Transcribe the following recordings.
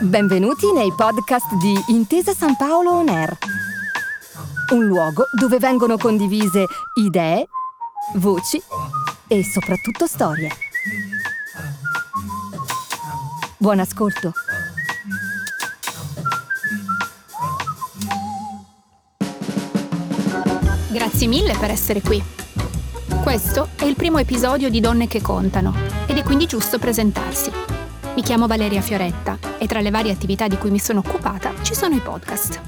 Benvenuti nei podcast di Intesa San Paolo On Air, un luogo dove vengono condivise idee, voci e soprattutto storie. Buon ascolto. Grazie mille per essere qui. Questo è il primo episodio di Donne che contano ed è quindi giusto presentarsi. Mi chiamo Valeria Fioretta e tra le varie attività di cui mi sono occupata ci sono i podcast.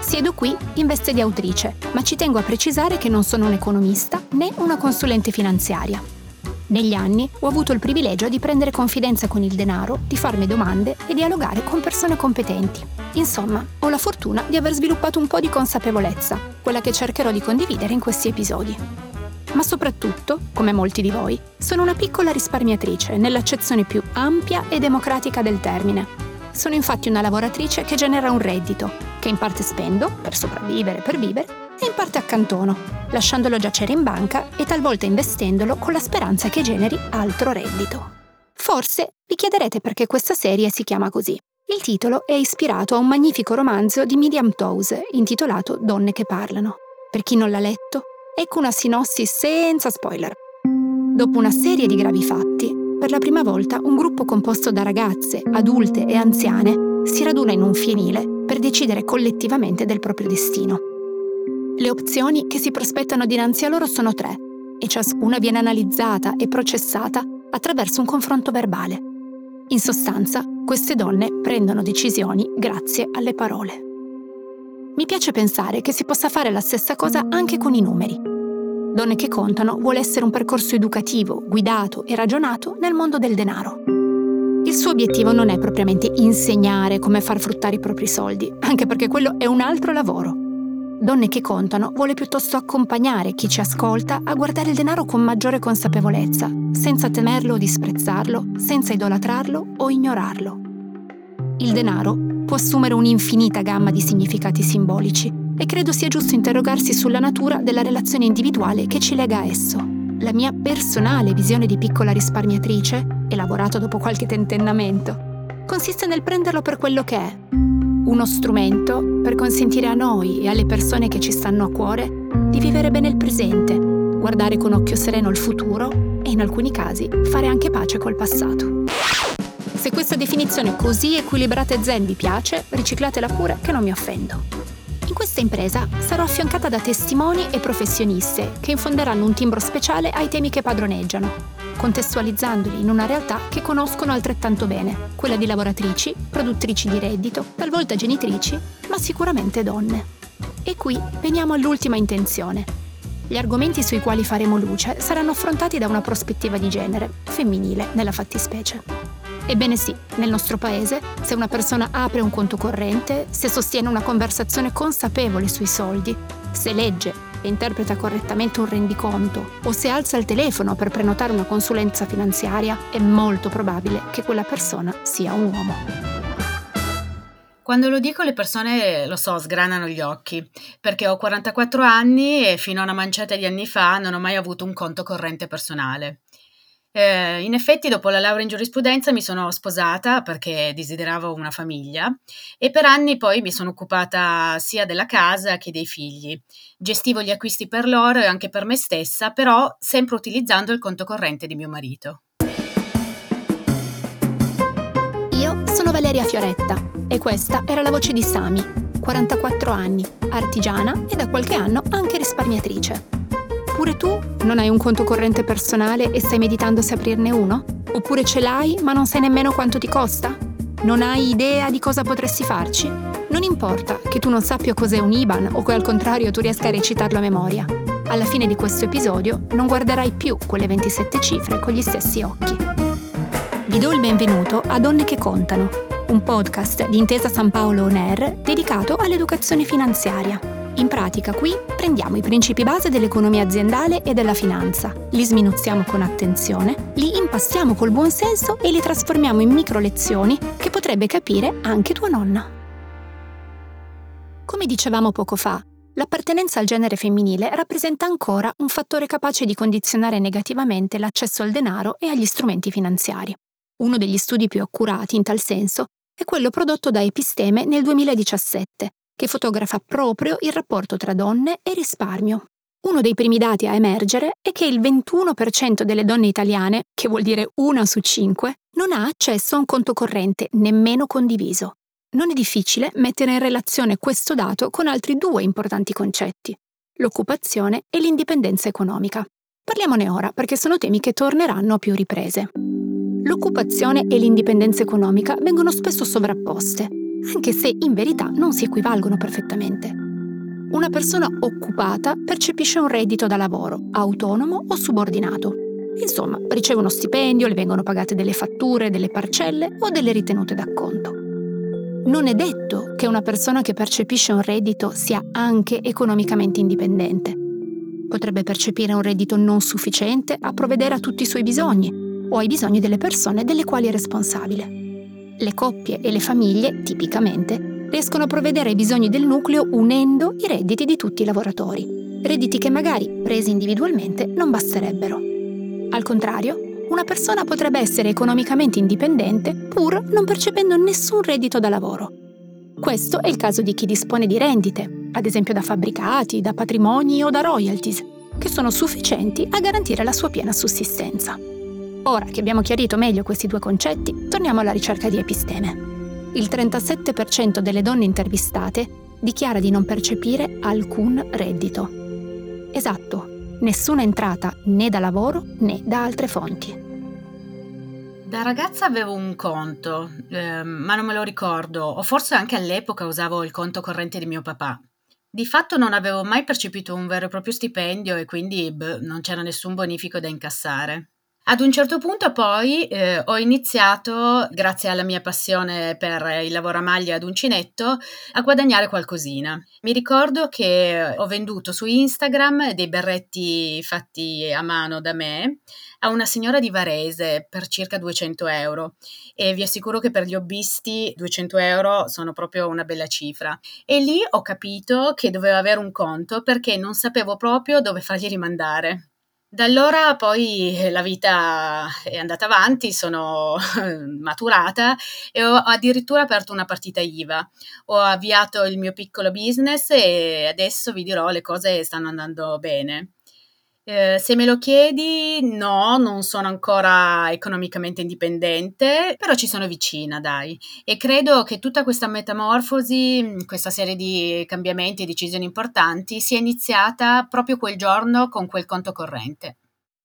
Siedo qui in veste di autrice, ma ci tengo a precisare che non sono un economista né una consulente finanziaria. Negli anni ho avuto il privilegio di prendere confidenza con il denaro, di farmi domande e dialogare con persone competenti. Insomma, ho la fortuna di aver sviluppato un po' di consapevolezza, quella che cercherò di condividere in questi episodi. Ma soprattutto, come molti di voi, sono una piccola risparmiatrice nell'accezione più ampia e democratica del termine. Sono infatti una lavoratrice che genera un reddito, che in parte spendo per sopravvivere, per vivere, e in parte accantono, lasciandolo giacere in banca e talvolta investendolo con la speranza che generi altro reddito. Forse vi chiederete perché questa serie si chiama così. Il titolo è ispirato a un magnifico romanzo di Miriam Toews intitolato Donne che parlano. Per chi non l'ha letto, ecco una sinossi senza spoiler. Dopo una serie di gravi fatti, per la prima volta un gruppo composto da ragazze, adulte e anziane si raduna in un fienile per decidere collettivamente del proprio destino. Le opzioni che si prospettano dinanzi a loro sono tre e ciascuna viene analizzata e processata attraverso un confronto verbale. In sostanza, queste donne prendono decisioni grazie alle parole. Mi piace pensare che si possa fare la stessa cosa anche con i numeri. Donne che contano vuole essere un percorso educativo, guidato e ragionato nel mondo del denaro. Il suo obiettivo non è propriamente insegnare come far fruttare i propri soldi, anche perché quello è un altro lavoro. Donne che contano vuole piuttosto accompagnare chi ci ascolta a guardare il denaro con maggiore consapevolezza, senza temerlo o disprezzarlo, senza idolatrarlo o ignorarlo. Il denaro può assumere un'infinita gamma di significati simbolici e credo sia giusto interrogarsi sulla natura della relazione individuale che ci lega a esso. La mia personale visione di piccola risparmiatrice, elaborata dopo qualche tentennamento, consiste nel prenderlo per quello che è, uno strumento per consentire a noi e alle persone che ci stanno a cuore di vivere bene il presente, guardare con occhio sereno il futuro e in alcuni casi fare anche pace col passato. Se questa definizione così equilibrata e zen vi piace, riciclatela pure che non mi offendo. In questa impresa sarò affiancata da testimoni e professioniste che infonderanno un timbro speciale ai temi che padroneggiano, contestualizzandoli in una realtà che conoscono altrettanto bene, quella di lavoratrici, produttrici di reddito, talvolta genitrici, ma sicuramente donne. E qui veniamo all'ultima intenzione. Gli argomenti sui quali faremo luce saranno affrontati da una prospettiva di genere, femminile nella fattispecie. Ebbene sì, nel nostro paese, se una persona apre un conto corrente, se sostiene una conversazione consapevole sui soldi, se legge e interpreta correttamente un rendiconto o se alza il telefono per prenotare una consulenza finanziaria, è molto probabile che quella persona sia un uomo. Quando lo dico le persone, lo so, sgranano gli occhi, perché ho 44 anni e fino a una manciata di anni fa non ho mai avuto un conto corrente personale. Eh, in effetti, dopo la laurea in giurisprudenza mi sono sposata perché desideravo una famiglia e per anni poi mi sono occupata sia della casa che dei figli. Gestivo gli acquisti per loro e anche per me stessa, però sempre utilizzando il conto corrente di mio marito. Io sono Valeria Fioretta e questa era la voce di Sami, 44 anni, artigiana e da qualche anno anche risparmiatrice. Pure tu non hai un conto corrente personale e stai meditando se aprirne uno? Oppure ce l'hai ma non sai nemmeno quanto ti costa? Non hai idea di cosa potresti farci? Non importa che tu non sappia cos'è un IBAN o che al contrario tu riesca a recitarlo a memoria. Alla fine di questo episodio non guarderai più quelle 27 cifre con gli stessi occhi. Vi do il benvenuto a Donne che contano, un podcast di Intesa San Paolo On Air dedicato all'educazione finanziaria in pratica qui prendiamo i principi base dell'economia aziendale e della finanza, li sminuzziamo con attenzione, li impastiamo col buon senso e li trasformiamo in micro lezioni che potrebbe capire anche tua nonna. Come dicevamo poco fa, l'appartenenza al genere femminile rappresenta ancora un fattore capace di condizionare negativamente l'accesso al denaro e agli strumenti finanziari. Uno degli studi più accurati in tal senso è quello prodotto da Episteme nel 2017, che fotografa proprio il rapporto tra donne e risparmio. Uno dei primi dati a emergere è che il 21% delle donne italiane, che vuol dire una su cinque, non ha accesso a un conto corrente nemmeno condiviso. Non è difficile mettere in relazione questo dato con altri due importanti concetti, l'occupazione e l'indipendenza economica. Parliamone ora perché sono temi che torneranno a più riprese. L'occupazione e l'indipendenza economica vengono spesso sovrapposte, anche se in verità non si equivalgono perfettamente. Una persona occupata percepisce un reddito da lavoro, autonomo o subordinato. Insomma, riceve uno stipendio, le vengono pagate delle fatture, delle parcelle o delle ritenute d'acconto. Non è detto che una persona che percepisce un reddito sia anche economicamente indipendente. Potrebbe percepire un reddito non sufficiente a provvedere a tutti i suoi bisogni o ai bisogni delle persone delle quali è responsabile. Le coppie e le famiglie, tipicamente, riescono a provvedere ai bisogni del nucleo unendo i redditi di tutti i lavoratori, redditi che magari, presi individualmente, non basterebbero. Al contrario, una persona potrebbe essere economicamente indipendente pur non percependo nessun reddito da lavoro. Questo è il caso di chi dispone di rendite, ad esempio da fabbricati, da patrimoni o da royalties, che sono sufficienti a garantire la sua piena sussistenza. Ora che abbiamo chiarito meglio questi due concetti, torniamo alla ricerca di episteme il 37% delle donne intervistate dichiara di non percepire alcun reddito. Esatto, nessuna entrata né da lavoro né da altre fonti. Da ragazza avevo un conto, eh, ma non me lo ricordo, o forse anche all'epoca usavo il conto corrente di mio papà. Di fatto non avevo mai percepito un vero e proprio stipendio e quindi beh, non c'era nessun bonifico da incassare. Ad un certo punto poi eh, ho iniziato, grazie alla mia passione per il lavoro a maglia ad uncinetto, a guadagnare qualcosina. Mi ricordo che ho venduto su Instagram dei berretti fatti a mano da me a una signora di Varese per circa 200 euro e vi assicuro che per gli hobbisti 200 euro sono proprio una bella cifra. E lì ho capito che dovevo avere un conto perché non sapevo proprio dove fargli rimandare. Da allora poi la vita è andata avanti, sono maturata e ho addirittura aperto una partita IVA. Ho avviato il mio piccolo business e adesso vi dirò le cose stanno andando bene. Eh, se me lo chiedi, no, non sono ancora economicamente indipendente, però ci sono vicina, dai. E credo che tutta questa metamorfosi, questa serie di cambiamenti e decisioni importanti, sia iniziata proprio quel giorno con quel conto corrente.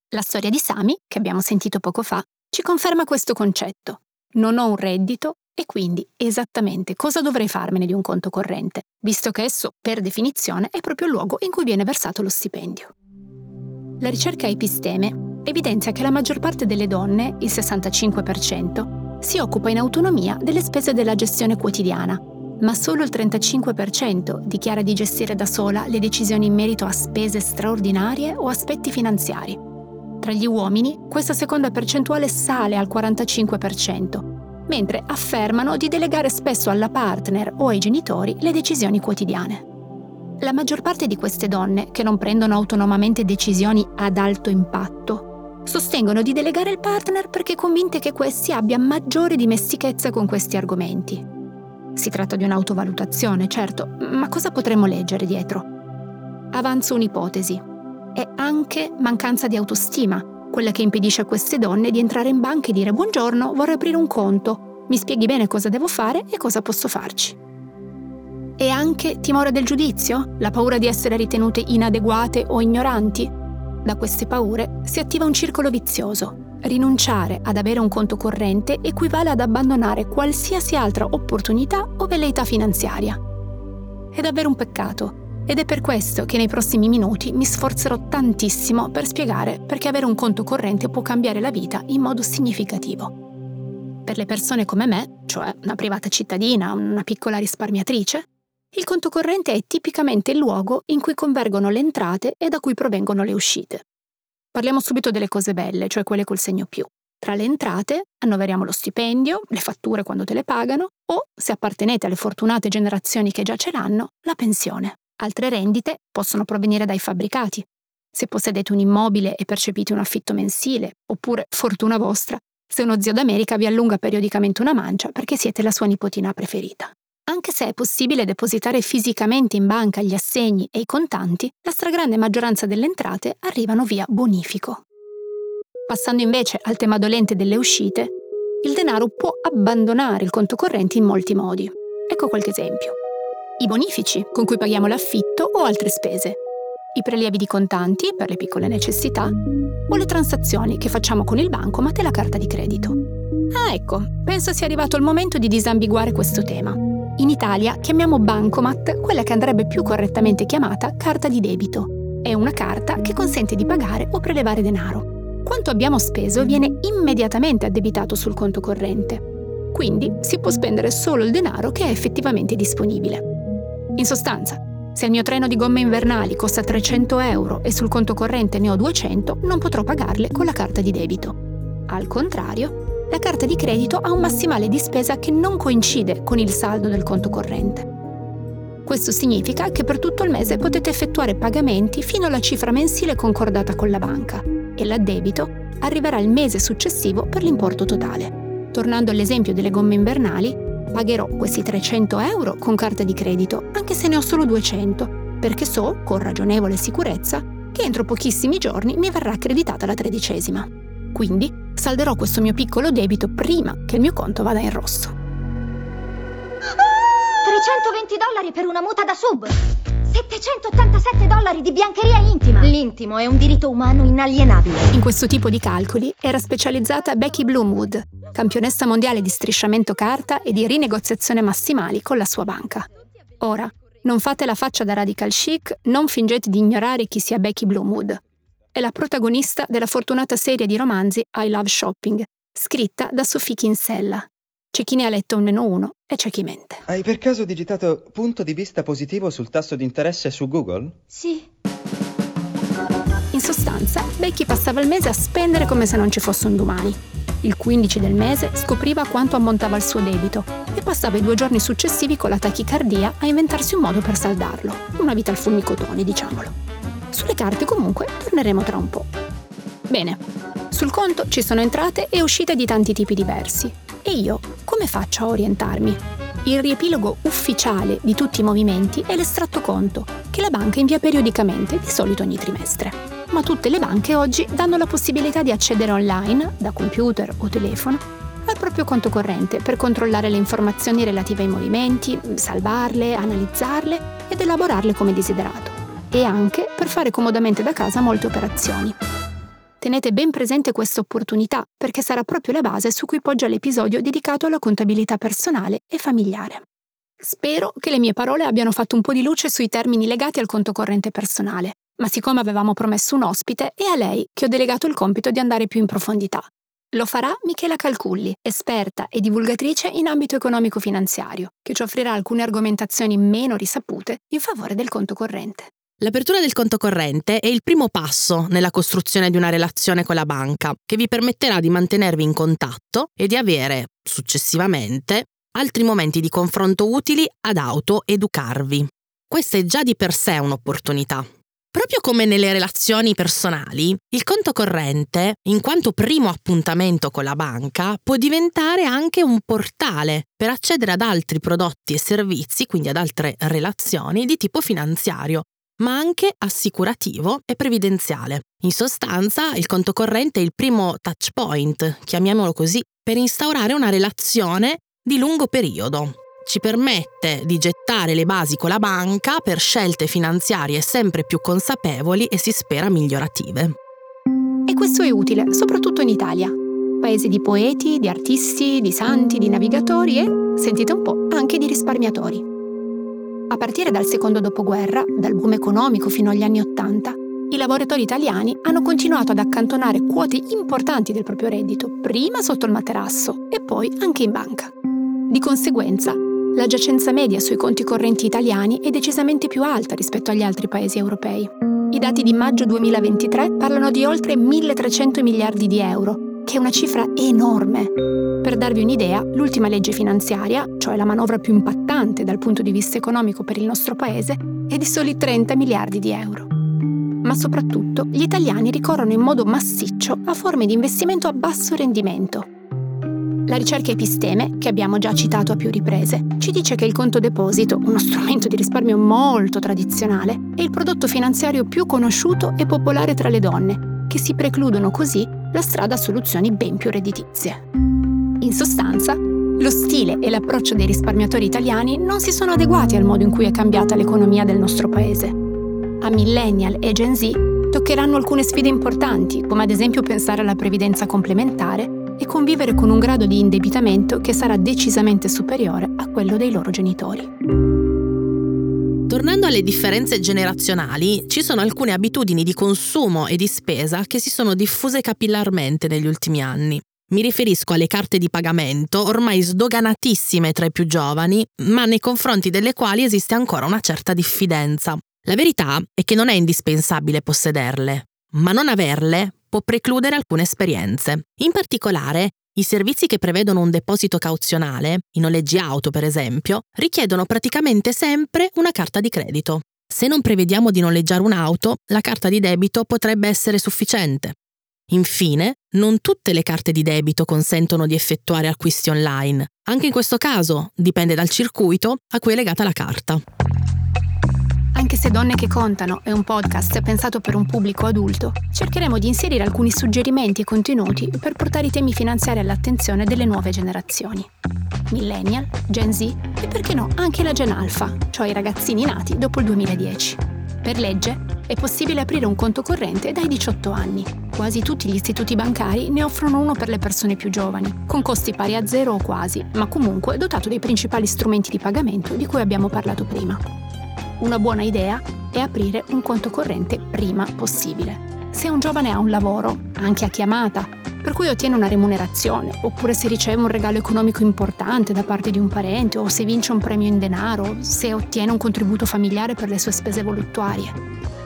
La storia di Sami, che abbiamo sentito poco fa, ci conferma questo concetto. Non ho un reddito e quindi esattamente cosa dovrei farmene di un conto corrente, visto che esso, per definizione, è proprio il luogo in cui viene versato lo stipendio. La ricerca Episteme evidenzia che la maggior parte delle donne, il 65%, si occupa in autonomia delle spese della gestione quotidiana, ma solo il 35% dichiara di gestire da sola le decisioni in merito a spese straordinarie o aspetti finanziari. Tra gli uomini questa seconda percentuale sale al 45%, mentre affermano di delegare spesso alla partner o ai genitori le decisioni quotidiane. La maggior parte di queste donne, che non prendono autonomamente decisioni ad alto impatto, sostengono di delegare il partner perché convinte che questi abbia maggiore dimestichezza con questi argomenti. Si tratta di un'autovalutazione, certo, ma cosa potremmo leggere dietro? Avanzo un'ipotesi. È anche mancanza di autostima, quella che impedisce a queste donne di entrare in banca e dire buongiorno, vorrei aprire un conto, mi spieghi bene cosa devo fare e cosa posso farci. E anche timore del giudizio? La paura di essere ritenute inadeguate o ignoranti? Da queste paure si attiva un circolo vizioso. Rinunciare ad avere un conto corrente equivale ad abbandonare qualsiasi altra opportunità o velleità finanziaria. È davvero un peccato ed è per questo che nei prossimi minuti mi sforzerò tantissimo per spiegare perché avere un conto corrente può cambiare la vita in modo significativo. Per le persone come me, cioè una privata cittadina, una piccola risparmiatrice, il conto corrente è tipicamente il luogo in cui convergono le entrate e da cui provengono le uscite. Parliamo subito delle cose belle, cioè quelle col segno più. Tra le entrate annoveriamo lo stipendio, le fatture quando te le pagano o, se appartenete alle fortunate generazioni che già ce l'hanno, la pensione. Altre rendite possono provenire dai fabbricati. Se possedete un immobile e percepite un affitto mensile, oppure, fortuna vostra, se uno zio d'America vi allunga periodicamente una mancia perché siete la sua nipotina preferita. Anche se è possibile depositare fisicamente in banca gli assegni e i contanti, la stragrande maggioranza delle entrate arrivano via bonifico. Passando invece al tema dolente delle uscite, il denaro può abbandonare il conto corrente in molti modi. Ecco qualche esempio. I bonifici, con cui paghiamo l'affitto o altre spese. I prelievi di contanti per le piccole necessità o le transazioni che facciamo con il bancomat e la carta di credito. Ah ecco, penso sia arrivato il momento di disambiguare questo tema. In Italia chiamiamo bancomat quella che andrebbe più correttamente chiamata carta di debito. È una carta che consente di pagare o prelevare denaro. Quanto abbiamo speso viene immediatamente addebitato sul conto corrente. Quindi si può spendere solo il denaro che è effettivamente disponibile. In sostanza, se il mio treno di gomme invernali costa 300 euro e sul conto corrente ne ho 200, non potrò pagarle con la carta di debito. Al contrario, la carta di credito ha un massimale di spesa che non coincide con il saldo del conto corrente. Questo significa che per tutto il mese potete effettuare pagamenti fino alla cifra mensile concordata con la banca e l'addebito arriverà il mese successivo per l'importo totale. Tornando all'esempio delle gomme invernali, pagherò questi 300 euro con carta di credito, anche se ne ho solo 200, perché so, con ragionevole sicurezza, che entro pochissimi giorni mi verrà accreditata la tredicesima. Quindi salderò questo mio piccolo debito prima che il mio conto vada in rosso. 320 dollari per una muta da sub! 787 dollari di biancheria intima! L'intimo è un diritto umano inalienabile. In questo tipo di calcoli era specializzata Becky Bloomwood, campionessa mondiale di strisciamento carta e di rinegoziazione massimali con la sua banca. Ora, non fate la faccia da radical chic, non fingete di ignorare chi sia Becky Bloomwood è la protagonista della fortunata serie di romanzi I Love Shopping, scritta da Sophie Kinsella. C'è chi ne ha letto un meno uno e c'è chi mente. Hai per caso digitato punto di vista positivo sul tasso di interesse su Google? Sì. In sostanza, Becky passava il mese a spendere come se non ci fosse un domani. Il 15 del mese scopriva quanto ammontava il suo debito e passava i due giorni successivi con la tachicardia a inventarsi un modo per saldarlo. Una vita al fulmicotone, diciamolo. Sulle carte comunque torneremo tra un po'. Bene, sul conto ci sono entrate e uscite di tanti tipi diversi. E io come faccio a orientarmi? Il riepilogo ufficiale di tutti i movimenti è l'estratto conto, che la banca invia periodicamente, di solito ogni trimestre. Ma tutte le banche oggi danno la possibilità di accedere online, da computer o telefono, al proprio conto corrente per controllare le informazioni relative ai movimenti, salvarle, analizzarle ed elaborarle come desiderato e anche per fare comodamente da casa molte operazioni. Tenete ben presente questa opportunità perché sarà proprio la base su cui poggia l'episodio dedicato alla contabilità personale e familiare. Spero che le mie parole abbiano fatto un po' di luce sui termini legati al conto corrente personale, ma siccome avevamo promesso un ospite, è a lei che ho delegato il compito di andare più in profondità. Lo farà Michela Calculli, esperta e divulgatrice in ambito economico-finanziario, che ci offrirà alcune argomentazioni meno risapute in favore del conto corrente. L'apertura del conto corrente è il primo passo nella costruzione di una relazione con la banca, che vi permetterà di mantenervi in contatto e di avere, successivamente, altri momenti di confronto utili ad autoeducarvi. Questa è già di per sé un'opportunità. Proprio come nelle relazioni personali, il conto corrente, in quanto primo appuntamento con la banca, può diventare anche un portale per accedere ad altri prodotti e servizi, quindi ad altre relazioni di tipo finanziario, ma anche assicurativo e previdenziale. In sostanza, il conto corrente è il primo touch point, chiamiamolo così, per instaurare una relazione di lungo periodo. Ci permette di gettare le basi con la banca per scelte finanziarie sempre più consapevoli e si spera migliorative. E questo è utile, soprattutto in Italia, paese di poeti, di artisti, di santi, di navigatori e, sentite un po', anche di risparmiatori. A partire dal secondo dopoguerra, dal boom economico fino agli anni Ottanta, i lavoratori italiani hanno continuato ad accantonare quote importanti del proprio reddito, prima sotto il materasso e poi anche in banca. Di conseguenza, la giacenza media sui conti correnti italiani è decisamente più alta rispetto agli altri paesi europei. I dati di maggio 2023 parlano di oltre 1.300 miliardi di euro, che è una cifra enorme. Per darvi un'idea, l'ultima legge finanziaria, cioè la manovra più impattante dal punto di vista economico per il nostro paese, è di soli 30 miliardi di euro. Ma soprattutto gli italiani ricorrono in modo massiccio a forme di investimento a basso rendimento. La ricerca Episteme, che abbiamo già citato a più riprese, ci dice che il conto deposito, uno strumento di risparmio molto tradizionale, è il prodotto finanziario più conosciuto e popolare tra le donne, che si precludono così la strada a soluzioni ben più redditizie. In sostanza, lo stile e l'approccio dei risparmiatori italiani non si sono adeguati al modo in cui è cambiata l'economia del nostro paese. A millennial e Gen Z toccheranno alcune sfide importanti, come ad esempio pensare alla previdenza complementare e convivere con un grado di indebitamento che sarà decisamente superiore a quello dei loro genitori. Tornando alle differenze generazionali, ci sono alcune abitudini di consumo e di spesa che si sono diffuse capillarmente negli ultimi anni. Mi riferisco alle carte di pagamento, ormai sdoganatissime tra i più giovani, ma nei confronti delle quali esiste ancora una certa diffidenza. La verità è che non è indispensabile possederle, ma non averle può precludere alcune esperienze. In particolare, i servizi che prevedono un deposito cauzionale, i noleggi auto per esempio, richiedono praticamente sempre una carta di credito. Se non prevediamo di noleggiare un'auto, la carta di debito potrebbe essere sufficiente. Infine, non tutte le carte di debito consentono di effettuare acquisti online. Anche in questo caso dipende dal circuito a cui è legata la carta. Anche se Donne che contano è un podcast pensato per un pubblico adulto, cercheremo di inserire alcuni suggerimenti e contenuti per portare i temi finanziari all'attenzione delle nuove generazioni. Millennial, Gen Z e perché no anche la Gen Alpha, cioè i ragazzini nati dopo il 2010. Per legge è possibile aprire un conto corrente dai 18 anni. Quasi tutti gli istituti bancari ne offrono uno per le persone più giovani, con costi pari a zero o quasi, ma comunque dotato dei principali strumenti di pagamento di cui abbiamo parlato prima. Una buona idea è aprire un conto corrente prima possibile. Se un giovane ha un lavoro, anche a chiamata, per cui ottiene una remunerazione, oppure se riceve un regalo economico importante da parte di un parente, o se vince un premio in denaro, se ottiene un contributo familiare per le sue spese voluttuarie.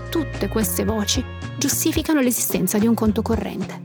Tutte queste voci giustificano l'esistenza di un conto corrente.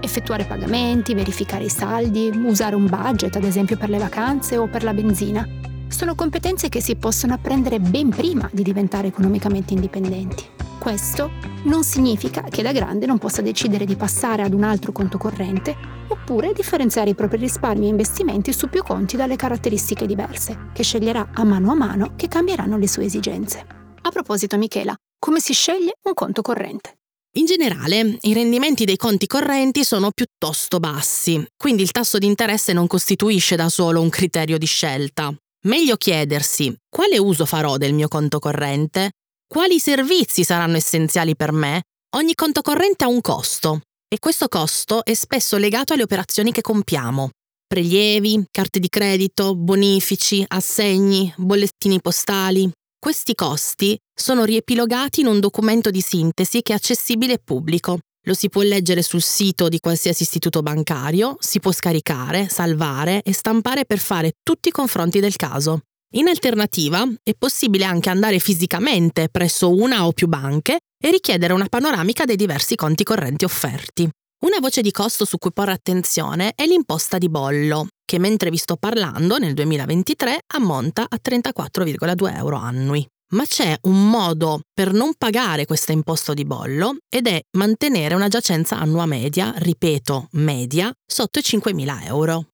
Effettuare pagamenti, verificare i saldi, usare un budget, ad esempio per le vacanze o per la benzina, sono competenze che si possono apprendere ben prima di diventare economicamente indipendenti. Questo non significa che da grande non possa decidere di passare ad un altro conto corrente oppure differenziare i propri risparmi e investimenti su più conti dalle caratteristiche diverse, che sceglierà a mano a mano che cambieranno le sue esigenze. A proposito, Michela, come si sceglie un conto corrente? In generale, i rendimenti dei conti correnti sono piuttosto bassi, quindi il tasso di interesse non costituisce da solo un criterio di scelta. Meglio chiedersi quale uso farò del mio conto corrente quali servizi saranno essenziali per me? Ogni conto corrente ha un costo e questo costo è spesso legato alle operazioni che compiamo. Prelievi, carte di credito, bonifici, assegni, bollettini postali. Questi costi sono riepilogati in un documento di sintesi che è accessibile e pubblico. Lo si può leggere sul sito di qualsiasi istituto bancario, si può scaricare, salvare e stampare per fare tutti i confronti del caso. In alternativa, è possibile anche andare fisicamente presso una o più banche e richiedere una panoramica dei diversi conti correnti offerti. Una voce di costo su cui porre attenzione è l'imposta di bollo, che mentre vi sto parlando nel 2023 ammonta a 34,2 euro annui. Ma c'è un modo per non pagare questa imposta di bollo ed è mantenere una giacenza annua media, ripeto, media, sotto i 5.000 euro.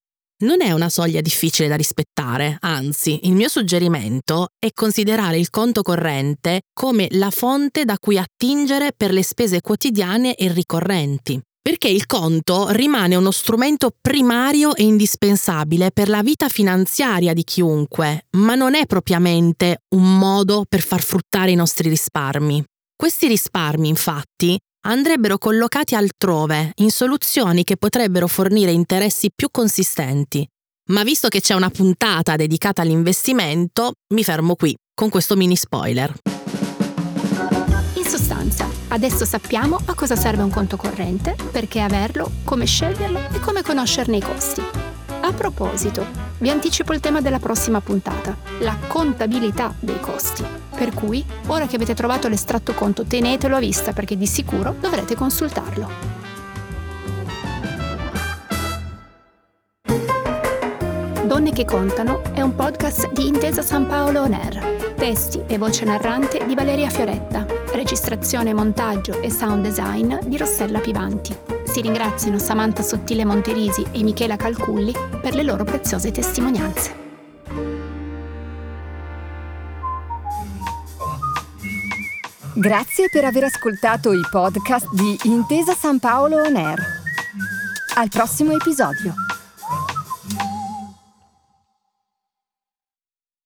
Non è una soglia difficile da rispettare, anzi, il mio suggerimento è considerare il conto corrente come la fonte da cui attingere per le spese quotidiane e ricorrenti, perché il conto rimane uno strumento primario e indispensabile per la vita finanziaria di chiunque, ma non è propriamente un modo per far fruttare i nostri risparmi. Questi risparmi, infatti, andrebbero collocati altrove, in soluzioni che potrebbero fornire interessi più consistenti. Ma visto che c'è una puntata dedicata all'investimento, mi fermo qui con questo mini spoiler. In sostanza, adesso sappiamo a cosa serve un conto corrente, perché averlo, come sceglierlo e come conoscerne i costi. A proposito, vi anticipo il tema della prossima puntata, la contabilità dei costi. Per cui, ora che avete trovato l'estratto conto, tenetelo a vista perché di sicuro dovrete consultarlo. Donne che contano è un podcast di Intesa San Paolo On Air. Testi e voce narrante di Valeria Fioretta. Registrazione, montaggio e sound design di Rossella Pivanti. Si ringraziano Samantha Sottile Monterisi e Michela Calculli per le loro preziose testimonianze. Grazie per aver ascoltato i podcast di Intesa San Paolo On Air. Al prossimo episodio.